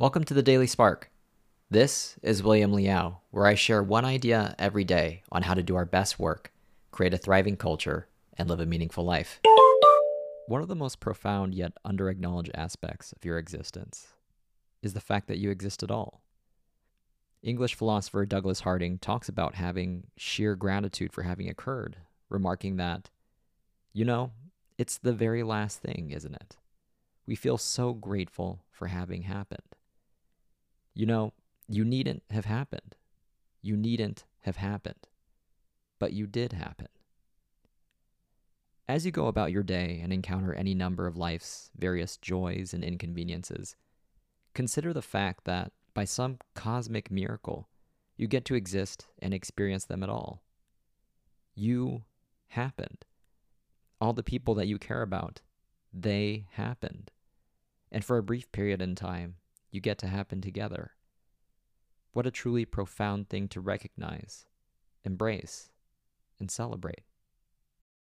Welcome to the Daily Spark. This is William Liao, where I share one idea every day on how to do our best work, create a thriving culture, and live a meaningful life. One of the most profound yet under-acknowledged aspects of your existence is the fact that you exist at all. English philosopher Douglas Harding talks about having sheer gratitude for having occurred, remarking that, you know, it's the very last thing, isn't it? We feel so grateful for having happened. You know, you needn't have happened. You needn't have happened. But you did happen. As you go about your day and encounter any number of life's various joys and inconveniences, consider the fact that by some cosmic miracle, you get to exist and experience them at all. You happened. All the people that you care about, they happened. And for a brief period in time, you get to happen together. What a truly profound thing to recognize, embrace, and celebrate.